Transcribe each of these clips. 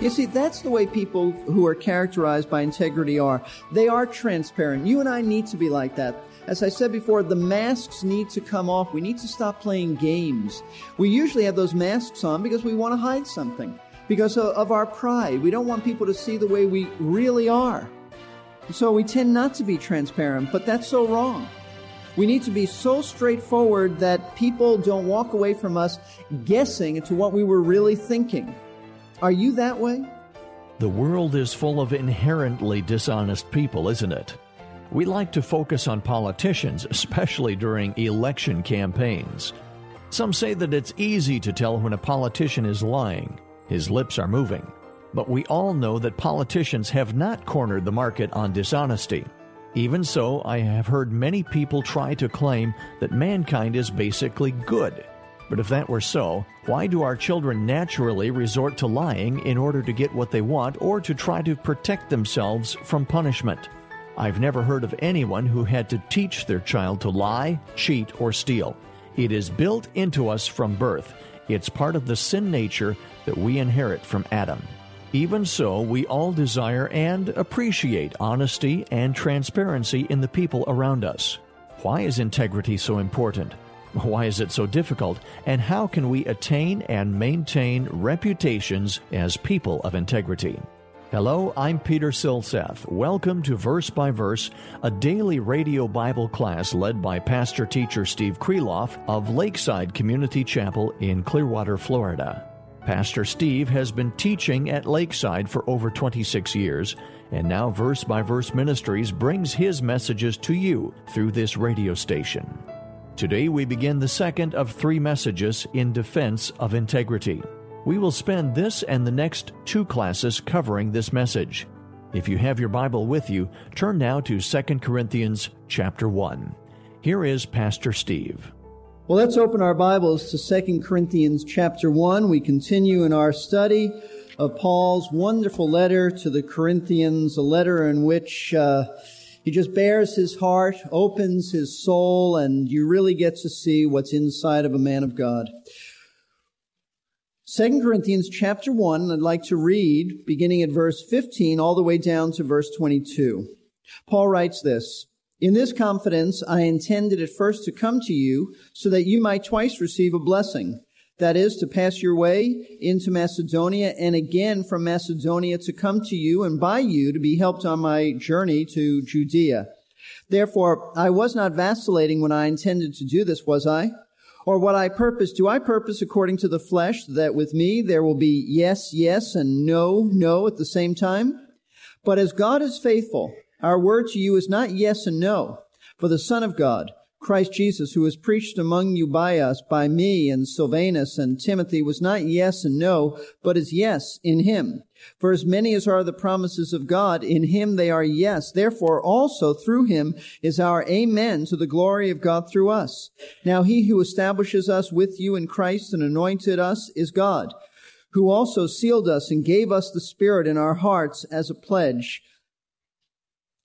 You see, that's the way people who are characterized by integrity are. They are transparent. You and I need to be like that. As I said before, the masks need to come off. We need to stop playing games. We usually have those masks on because we want to hide something, because of our pride. We don't want people to see the way we really are. So we tend not to be transparent, but that's so wrong. We need to be so straightforward that people don't walk away from us guessing into what we were really thinking. Are you that way? The world is full of inherently dishonest people, isn't it? We like to focus on politicians, especially during election campaigns. Some say that it's easy to tell when a politician is lying. His lips are moving. But we all know that politicians have not cornered the market on dishonesty. Even so, I have heard many people try to claim that mankind is basically good. But if that were so, why do our children naturally resort to lying in order to get what they want or to try to protect themselves from punishment? I've never heard of anyone who had to teach their child to lie, cheat, or steal. It is built into us from birth. It's part of the sin nature that we inherit from Adam. Even so, we all desire and appreciate honesty and transparency in the people around us. Why is integrity so important? Why is it so difficult? And how can we attain and maintain reputations as people of integrity? Hello, I'm Peter Silseth. Welcome to Verse by Verse, a daily radio Bible class led by pastor teacher Steve Kreloff of Lakeside Community Chapel in Clearwater, Florida. Pastor Steve has been teaching at Lakeside for over 26 years, and now Verse by Verse Ministries brings his messages to you through this radio station. Today we begin the second of three messages in defense of integrity. We will spend this and the next two classes covering this message. If you have your Bible with you, turn now to 2 Corinthians chapter 1. Here is Pastor Steve. Well, let's open our Bibles to 2 Corinthians chapter 1. We continue in our study of Paul's wonderful letter to the Corinthians, a letter in which uh, he just bares his heart, opens his soul, and you really get to see what's inside of a man of God. 2 Corinthians chapter 1, I'd like to read beginning at verse 15 all the way down to verse 22. Paul writes this, In this confidence I intended at first to come to you so that you might twice receive a blessing that is to pass your way into Macedonia and again from Macedonia to come to you and by you to be helped on my journey to Judea. Therefore, I was not vacillating when I intended to do this, was I? Or what I purpose, do I purpose according to the flesh that with me there will be yes, yes and no, no at the same time? But as God is faithful, our word to you is not yes and no. For the Son of God, Christ Jesus, who was preached among you by us, by me and Silvanus and Timothy, was not yes and no, but is yes in him. For as many as are the promises of God, in him they are yes. Therefore also through him is our amen to the glory of God through us. Now he who establishes us with you in Christ and anointed us is God, who also sealed us and gave us the Spirit in our hearts as a pledge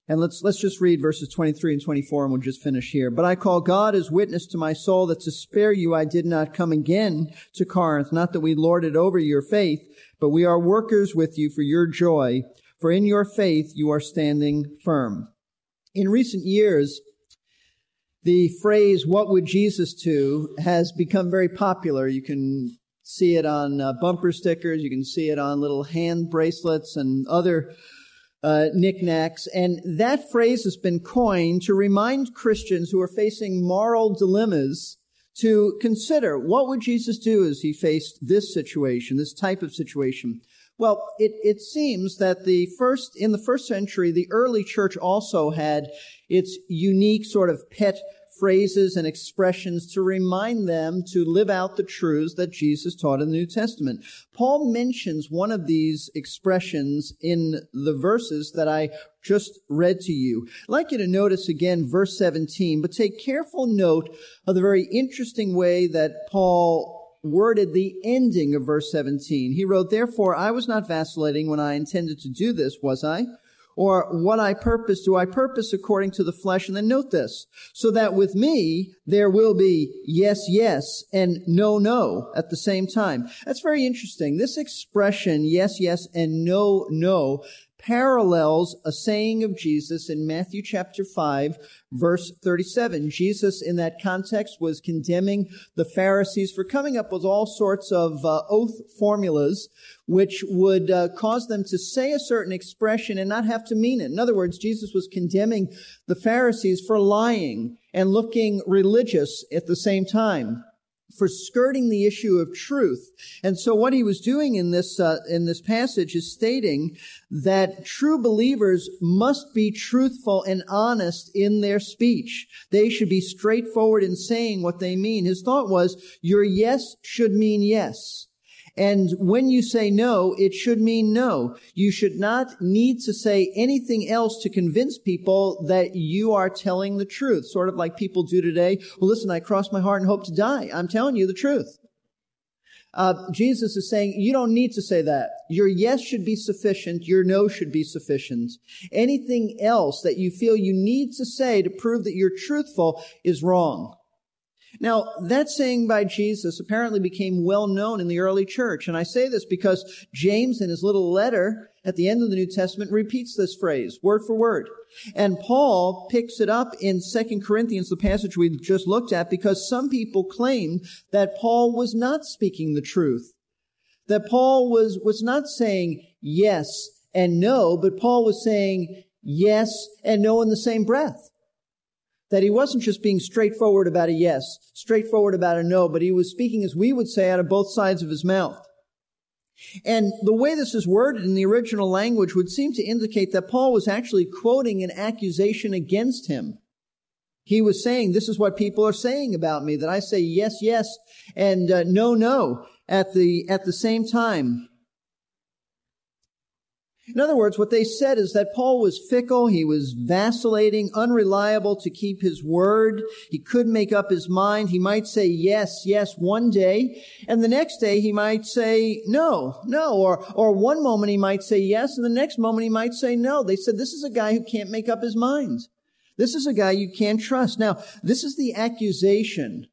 and let's, let's just read verses 23 and 24 and we'll just finish here. But I call God as witness to my soul that to spare you I did not come again to Corinth, not that we lorded over your faith, but we are workers with you for your joy, for in your faith you are standing firm. In recent years, the phrase, what would Jesus do, has become very popular. You can see it on uh, bumper stickers, you can see it on little hand bracelets and other uh, knickknacks. And that phrase has been coined to remind Christians who are facing moral dilemmas to consider what would Jesus do as he faced this situation, this type of situation. Well, it, it seems that the first, in the first century, the early church also had its unique sort of pet phrases and expressions to remind them to live out the truths that Jesus taught in the New Testament. Paul mentions one of these expressions in the verses that I just read to you. I'd like you to notice again verse 17, but take careful note of the very interesting way that Paul worded the ending of verse 17. He wrote, Therefore, I was not vacillating when I intended to do this, was I? Or what I purpose, do I purpose according to the flesh? And then note this, so that with me, there will be yes, yes, and no, no at the same time. That's very interesting. This expression, yes, yes, and no, no, parallels a saying of Jesus in Matthew chapter 5, verse 37. Jesus, in that context, was condemning the Pharisees for coming up with all sorts of uh, oath formulas which would uh, cause them to say a certain expression and not have to mean it. In other words, Jesus was condemning the Pharisees for lying and looking religious at the same time for skirting the issue of truth. And so what he was doing in this, uh, in this passage is stating that true believers must be truthful and honest in their speech. They should be straightforward in saying what they mean. His thought was, your yes should mean yes. And when you say no, it should mean no. You should not need to say anything else to convince people that you are telling the truth. Sort of like people do today. Well, listen, I cross my heart and hope to die. I'm telling you the truth. Uh, Jesus is saying you don't need to say that. Your yes should be sufficient. Your no should be sufficient. Anything else that you feel you need to say to prove that you're truthful is wrong. Now, that saying by Jesus apparently became well known in the early church. And I say this because James, in his little letter at the end of the New Testament, repeats this phrase, word for word. And Paul picks it up in 2 Corinthians, the passage we just looked at, because some people claimed that Paul was not speaking the truth. That Paul was, was not saying yes and no, but Paul was saying yes and no in the same breath. That he wasn't just being straightforward about a yes, straightforward about a no, but he was speaking, as we would say, out of both sides of his mouth. And the way this is worded in the original language would seem to indicate that Paul was actually quoting an accusation against him. He was saying, this is what people are saying about me, that I say yes, yes, and uh, no, no at the, at the same time. In other words, what they said is that Paul was fickle, he was vacillating, unreliable to keep his word. He couldn't make up his mind. He might say yes, yes one day, and the next day he might say no, no, or, or one moment he might say yes, and the next moment he might say no. They said this is a guy who can't make up his mind. This is a guy you can't trust. Now, this is the accusation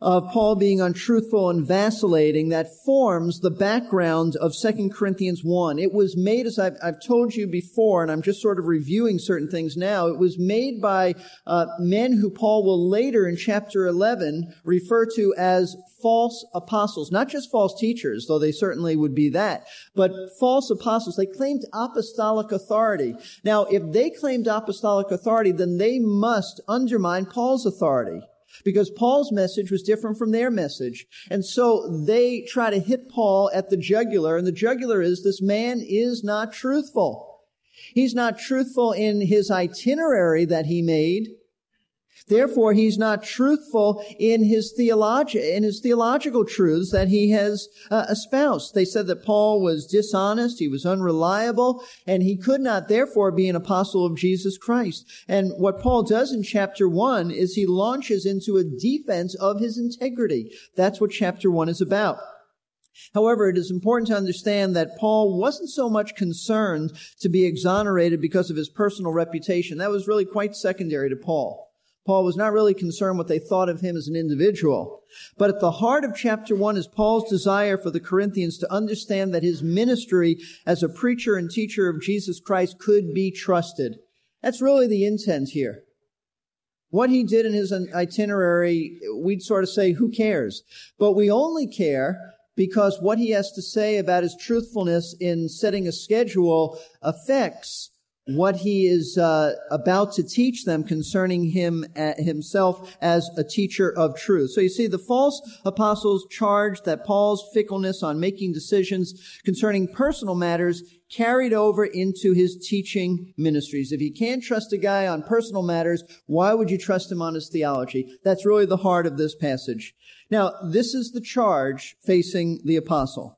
of Paul being untruthful and vacillating that forms the background of 2 Corinthians 1. It was made, as I've, I've, told you before, and I'm just sort of reviewing certain things now, it was made by uh, men who Paul will later in chapter 11 refer to as false apostles. Not just false teachers, though they certainly would be that, but false apostles. They claimed apostolic authority. Now, if they claimed apostolic authority, then they must undermine Paul's authority because Paul's message was different from their message. And so they try to hit Paul at the jugular, and the jugular is this man is not truthful. He's not truthful in his itinerary that he made. Therefore, he's not truthful in his theology, in his theological truths that he has uh, espoused. They said that Paul was dishonest, he was unreliable, and he could not therefore be an apostle of Jesus Christ. And what Paul does in chapter one is he launches into a defense of his integrity. That's what chapter one is about. However, it is important to understand that Paul wasn't so much concerned to be exonerated because of his personal reputation. That was really quite secondary to Paul. Paul was not really concerned what they thought of him as an individual. But at the heart of chapter one is Paul's desire for the Corinthians to understand that his ministry as a preacher and teacher of Jesus Christ could be trusted. That's really the intent here. What he did in his itinerary, we'd sort of say, who cares? But we only care because what he has to say about his truthfulness in setting a schedule affects what he is uh, about to teach them concerning him uh, himself as a teacher of truth. So you see, the false apostles charged that Paul's fickleness on making decisions concerning personal matters carried over into his teaching ministries. If you can't trust a guy on personal matters, why would you trust him on his theology? That's really the heart of this passage. Now, this is the charge facing the apostle.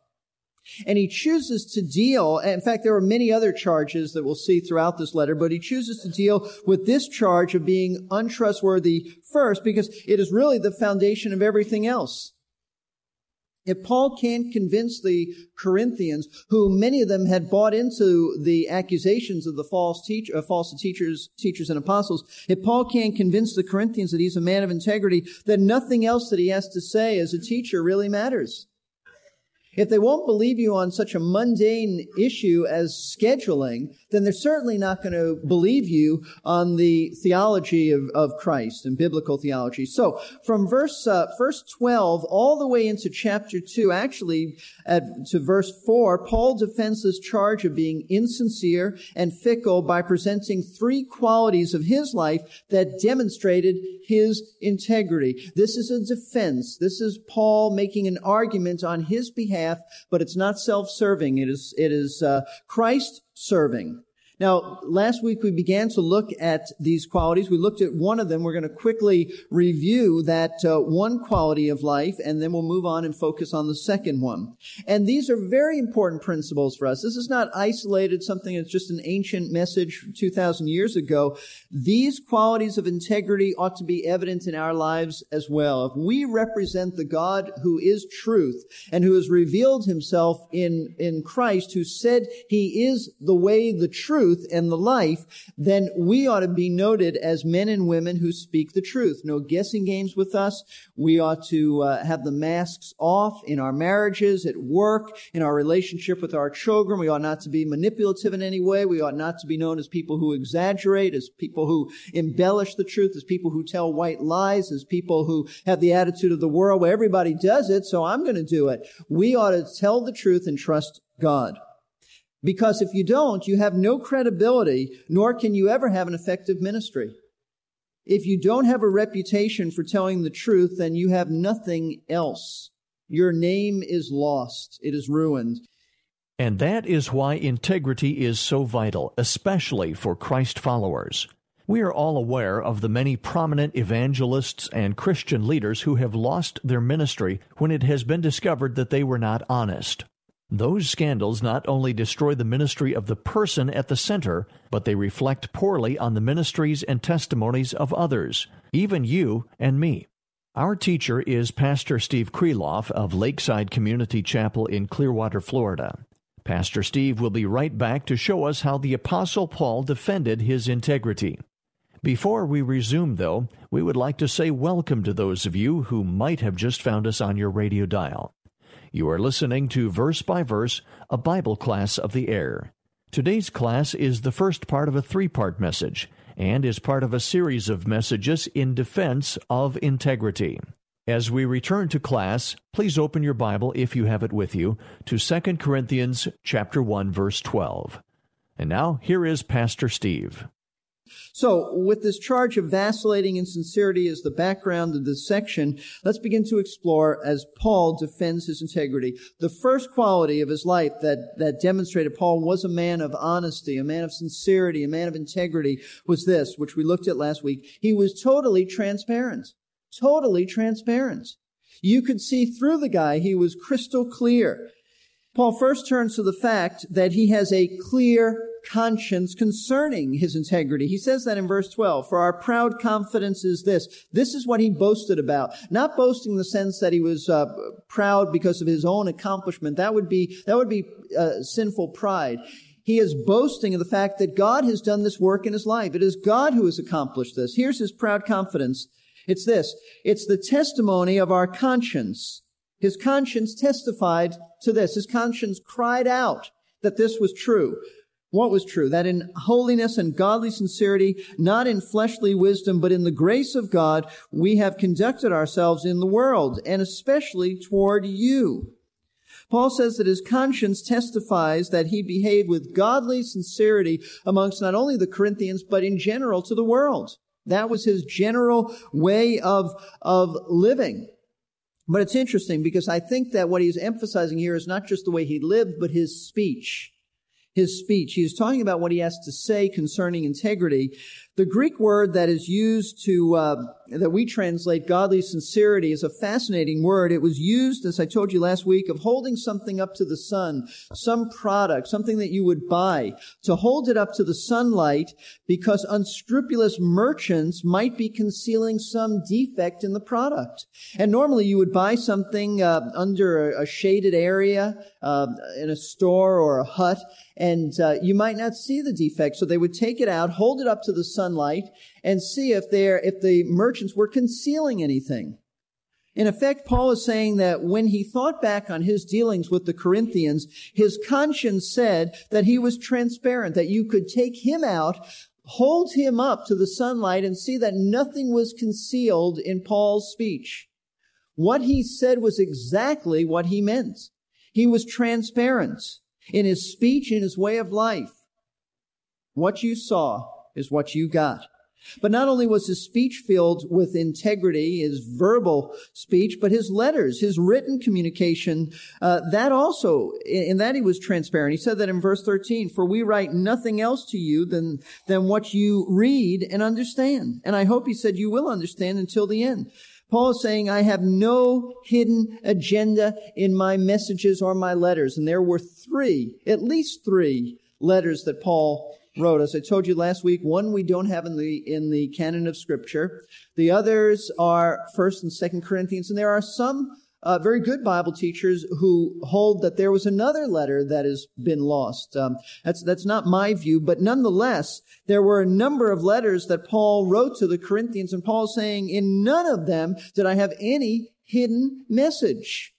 And he chooses to deal, in fact, there are many other charges that we'll see throughout this letter, but he chooses to deal with this charge of being untrustworthy first because it is really the foundation of everything else. If Paul can't convince the Corinthians, who many of them had bought into the accusations of the false uh, false teachers, teachers and apostles, if Paul can't convince the Corinthians that he's a man of integrity, then nothing else that he has to say as a teacher really matters. If they won't believe you on such a mundane issue as scheduling, then they're certainly not going to believe you on the theology of, of Christ and biblical theology. So from verse, uh, verse 12 all the way into chapter 2, actually at, to verse 4, Paul defends this charge of being insincere and fickle by presenting three qualities of his life that demonstrated his integrity. This is a defense. This is Paul making an argument on his behalf, but it's not self-serving. It is, it is, uh, Christ serving. Now, last week we began to look at these qualities. We looked at one of them. We're going to quickly review that uh, one quality of life, and then we'll move on and focus on the second one. And these are very important principles for us. This is not isolated, something that's just an ancient message 2,000 years ago. These qualities of integrity ought to be evident in our lives as well. If we represent the God who is truth and who has revealed himself in, in Christ, who said he is the way, the truth, truth and the life, then we ought to be noted as men and women who speak the truth. No guessing games with us. We ought to uh, have the masks off in our marriages, at work, in our relationship with our children. We ought not to be manipulative in any way. We ought not to be known as people who exaggerate, as people who embellish the truth, as people who tell white lies, as people who have the attitude of the world where everybody does it, so I'm going to do it. We ought to tell the truth and trust God. Because if you don't, you have no credibility, nor can you ever have an effective ministry. If you don't have a reputation for telling the truth, then you have nothing else. Your name is lost. It is ruined. And that is why integrity is so vital, especially for Christ followers. We are all aware of the many prominent evangelists and Christian leaders who have lost their ministry when it has been discovered that they were not honest. Those scandals not only destroy the ministry of the person at the center, but they reflect poorly on the ministries and testimonies of others, even you and me. Our teacher is Pastor Steve Kreloff of Lakeside Community Chapel in Clearwater, Florida. Pastor Steve will be right back to show us how the Apostle Paul defended his integrity. Before we resume, though, we would like to say welcome to those of you who might have just found us on your radio dial. You are listening to Verse by Verse, a Bible class of the air. Today's class is the first part of a three part message and is part of a series of messages in defense of integrity. As we return to class, please open your Bible if you have it with you to 2 Corinthians chapter 1 verse 12. And now here is Pastor Steve. So, with this charge of vacillating insincerity as the background of this section, let's begin to explore as Paul defends his integrity. The first quality of his life that, that demonstrated Paul was a man of honesty, a man of sincerity, a man of integrity was this, which we looked at last week. He was totally transparent. Totally transparent. You could see through the guy. He was crystal clear. Paul first turns to the fact that he has a clear conscience concerning his integrity. He says that in verse 12. For our proud confidence is this. This is what he boasted about. Not boasting in the sense that he was uh, proud because of his own accomplishment. That would be, that would be uh, sinful pride. He is boasting of the fact that God has done this work in his life. It is God who has accomplished this. Here's his proud confidence. It's this. It's the testimony of our conscience. His conscience testified to this. His conscience cried out that this was true. What was true? That in holiness and godly sincerity, not in fleshly wisdom, but in the grace of God, we have conducted ourselves in the world, and especially toward you. Paul says that his conscience testifies that he behaved with godly sincerity amongst not only the Corinthians, but in general to the world. That was his general way of, of living. But it's interesting because I think that what he's emphasizing here is not just the way he lived, but his speech his speech. He is talking about what he has to say concerning integrity. The Greek word that is used to, uh, that we translate godly sincerity is a fascinating word. It was used, as I told you last week, of holding something up to the sun, some product, something that you would buy, to hold it up to the sunlight because unscrupulous merchants might be concealing some defect in the product. And normally you would buy something uh, under a, a, shaded area uh, in a store or a hut, and uh, you might not see the defect. So they would take it out, hold it up to the sunlight, and see if they if the merchants were concealing anything. In effect, Paul is saying that when he thought back on his dealings with the Corinthians, his conscience said that he was transparent, that you could take him out, hold him up to the sunlight, and see that nothing was concealed in Paul's speech. What he said was exactly what he meant. He was transparent in his speech, in his way of life. What you saw is what you got. But not only was his speech filled with integrity, his verbal speech, but his letters, his written communication, uh, that also, in that he was transparent. He said that in verse 13, for we write nothing else to you than, than what you read and understand. And I hope he said you will understand until the end. Paul is saying, I have no hidden agenda in my messages or my letters. And there were three, at least three letters that Paul wrote. As I told you last week, one we don't have in the, in the canon of scripture. The others are first and second Corinthians. And there are some uh, very good Bible teachers who hold that there was another letter that has been lost. Um, that's that's not my view, but nonetheless, there were a number of letters that Paul wrote to the Corinthians, and Paul saying, "In none of them did I have any hidden message,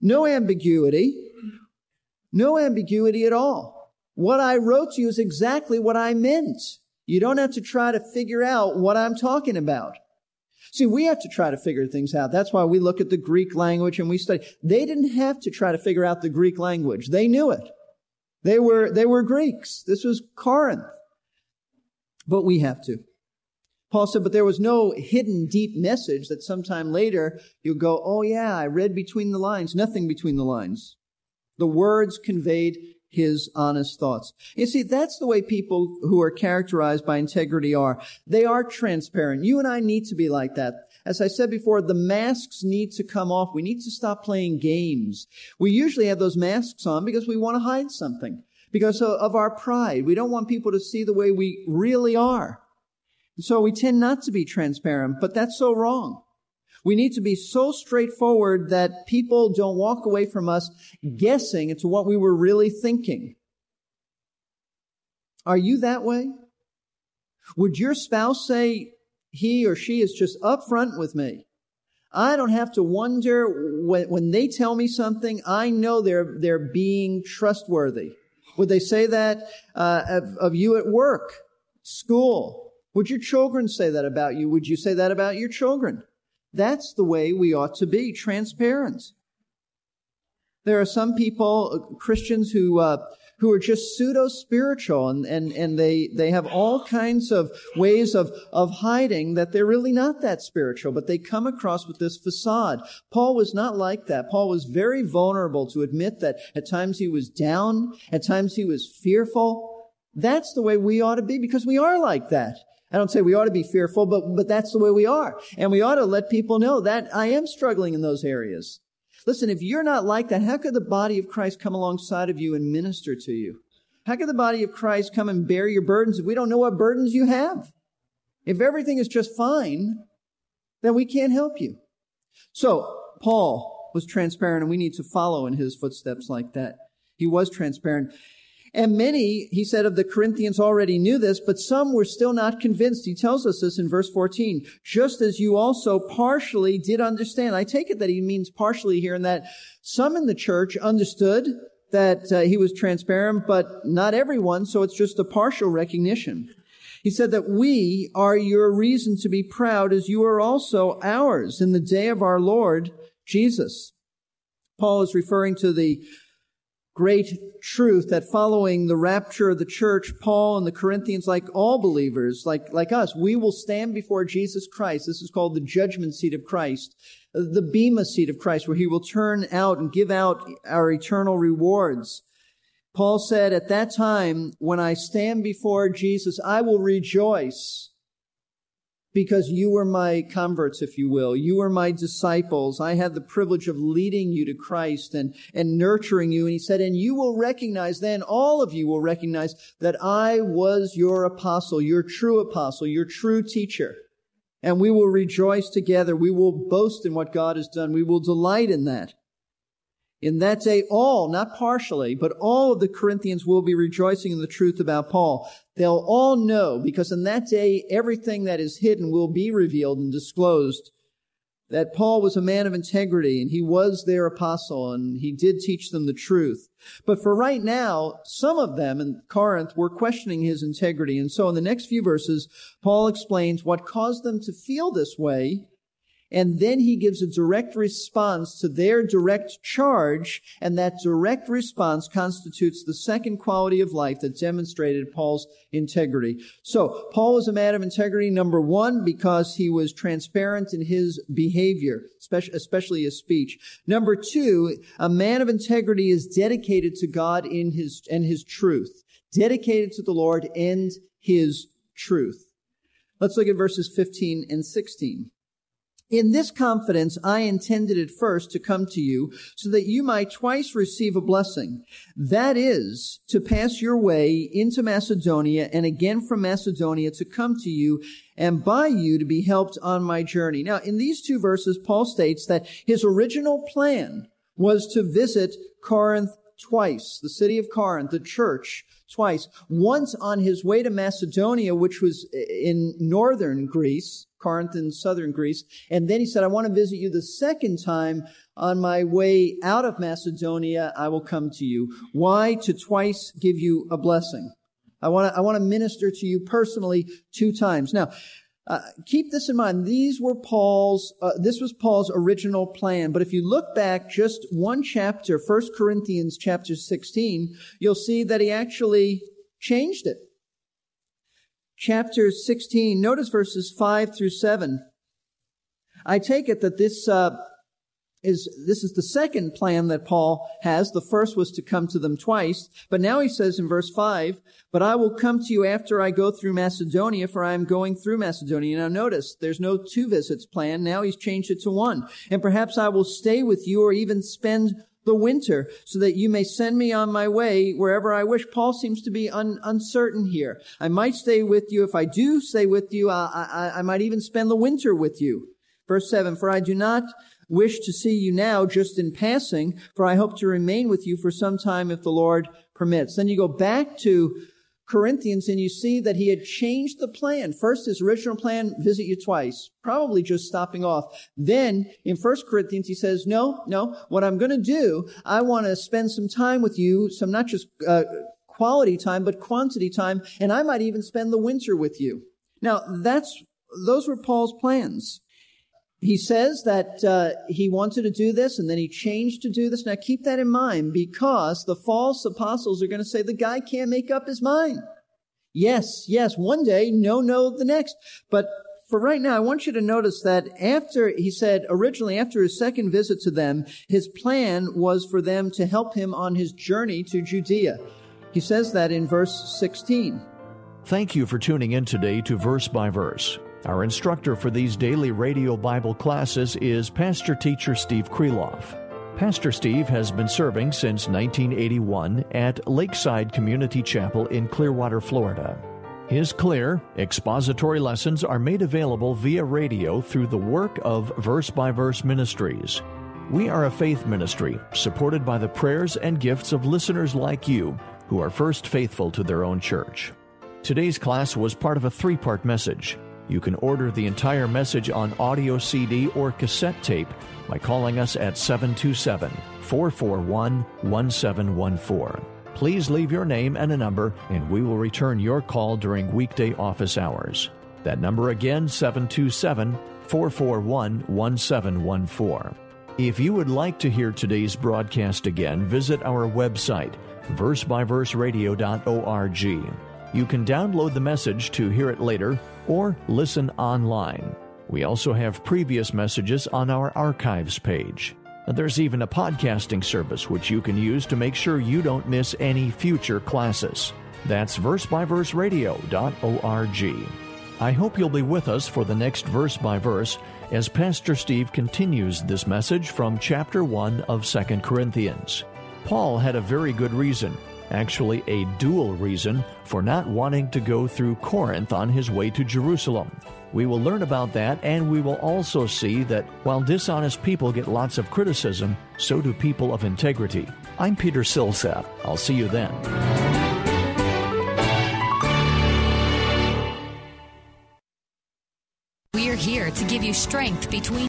no ambiguity, no ambiguity at all. What I wrote to you is exactly what I meant. You don't have to try to figure out what I'm talking about." See, we have to try to figure things out. That's why we look at the Greek language and we study. They didn't have to try to figure out the Greek language. They knew it. They were, they were Greeks. This was Corinth. But we have to. Paul said, but there was no hidden deep message that sometime later you go, oh yeah, I read between the lines. Nothing between the lines. The words conveyed his honest thoughts. You see, that's the way people who are characterized by integrity are. They are transparent. You and I need to be like that. As I said before, the masks need to come off. We need to stop playing games. We usually have those masks on because we want to hide something, because of our pride. We don't want people to see the way we really are. So we tend not to be transparent, but that's so wrong. We need to be so straightforward that people don't walk away from us guessing into what we were really thinking. Are you that way? Would your spouse say he or she is just upfront with me? I don't have to wonder when, when they tell me something, I know they're, they're being trustworthy. Would they say that uh, of, of you at work, school? Would your children say that about you? Would you say that about your children? That's the way we ought to be, transparent. There are some people, uh, Christians, who uh, who are just pseudo spiritual, and, and and they they have all kinds of ways of of hiding that they're really not that spiritual, but they come across with this facade. Paul was not like that. Paul was very vulnerable to admit that at times he was down, at times he was fearful. That's the way we ought to be because we are like that. I don't say we ought to be fearful, but, but that's the way we are. And we ought to let people know that I am struggling in those areas. Listen, if you're not like that, how could the body of Christ come alongside of you and minister to you? How could the body of Christ come and bear your burdens if we don't know what burdens you have? If everything is just fine, then we can't help you. So, Paul was transparent and we need to follow in his footsteps like that. He was transparent. And many, he said, of the Corinthians already knew this, but some were still not convinced. He tells us this in verse 14. Just as you also partially did understand. I take it that he means partially here and that some in the church understood that uh, he was transparent, but not everyone, so it's just a partial recognition. He said that we are your reason to be proud as you are also ours in the day of our Lord Jesus. Paul is referring to the great truth that following the rapture of the church, Paul and the Corinthians, like all believers, like, like us, we will stand before Jesus Christ. This is called the judgment seat of Christ, the Bema seat of Christ, where he will turn out and give out our eternal rewards. Paul said, at that time, when I stand before Jesus, I will rejoice because you were my converts, if you will. You were my disciples. I had the privilege of leading you to Christ and, and nurturing you. And he said, and you will recognize then, all of you will recognize that I was your apostle, your true apostle, your true teacher. And we will rejoice together. We will boast in what God has done. We will delight in that. In that day, all, not partially, but all of the Corinthians will be rejoicing in the truth about Paul. They'll all know, because in that day, everything that is hidden will be revealed and disclosed that Paul was a man of integrity and he was their apostle and he did teach them the truth. But for right now, some of them in Corinth were questioning his integrity. And so in the next few verses, Paul explains what caused them to feel this way and then he gives a direct response to their direct charge, and that direct response constitutes the second quality of life that demonstrated Paul's integrity. So, Paul was a man of integrity, number one, because he was transparent in his behavior, especially his speech. Number two, a man of integrity is dedicated to God in his, and his truth. Dedicated to the Lord and his truth. Let's look at verses 15 and 16. In this confidence, I intended at first to come to you so that you might twice receive a blessing. That is, to pass your way into Macedonia and again from Macedonia to come to you and by you to be helped on my journey. Now, in these two verses, Paul states that his original plan was to visit Corinth twice, the city of Corinth, the church twice. Once on his way to Macedonia, which was in northern Greece, Corinth in southern Greece. And then he said, I want to visit you the second time on my way out of Macedonia. I will come to you. Why? To twice give you a blessing. I want to, I want to minister to you personally two times. Now, uh, keep this in mind. These were Paul's, uh, this was Paul's original plan. But if you look back just one chapter, 1 Corinthians chapter 16, you'll see that he actually changed it chapter 16, notice verses 5 through 7. I take it that this uh, is this is the second plan that Paul has. The first was to come to them twice, but now he says in verse 5, "But I will come to you after I go through Macedonia, for I am going through Macedonia." Now notice, there's no two visits planned. Now he's changed it to one. "And perhaps I will stay with you or even spend the winter so that you may send me on my way wherever I wish. Paul seems to be un- uncertain here. I might stay with you. If I do stay with you, I, I, I might even spend the winter with you. Verse 7, For I do not wish to see you now just in passing, for I hope to remain with you for some time if the Lord permits. Then you go back to Corinthians and you see that he had changed the plan. First, his original plan, visit you twice, probably just stopping off. Then in First Corinthians, he says, no, no, what I'm going to do, I want to spend some time with you, some not just uh, quality time, but quantity time, and I might even spend the winter with you. Now, that's, those were Paul's plans. He says that uh, he wanted to do this and then he changed to do this. Now keep that in mind because the false apostles are going to say the guy can't make up his mind. Yes, yes, one day, no, no, the next. But for right now, I want you to notice that after, he said originally after his second visit to them, his plan was for them to help him on his journey to Judea. He says that in verse 16. Thank you for tuning in today to Verse by Verse. Our instructor for these daily radio Bible classes is Pastor Teacher Steve Kreloff. Pastor Steve has been serving since 1981 at Lakeside Community Chapel in Clearwater, Florida. His clear, expository lessons are made available via radio through the work of Verse by Verse Ministries. We are a faith ministry supported by the prayers and gifts of listeners like you who are first faithful to their own church. Today's class was part of a three part message you can order the entire message on audio CD or cassette tape by calling us at 727 441 1714. Please leave your name and a number, and we will return your call during weekday office hours. That number again, 727 441 1714. If you would like to hear today's broadcast again, visit our website, versebyverseradio.org. You can download the message to hear it later or listen online. We also have previous messages on our archives page. There's even a podcasting service which you can use to make sure you don't miss any future classes. That's versebyverseradio.org. I hope you'll be with us for the next verse by verse as Pastor Steve continues this message from chapter 1 of 2 Corinthians. Paul had a very good reason, actually a dual reason, for not wanting to go through Corinth on his way to Jerusalem. We will learn about that, and we will also see that while dishonest people get lots of criticism, so do people of integrity. I'm Peter Silseth. I'll see you then. We are here to give you strength between.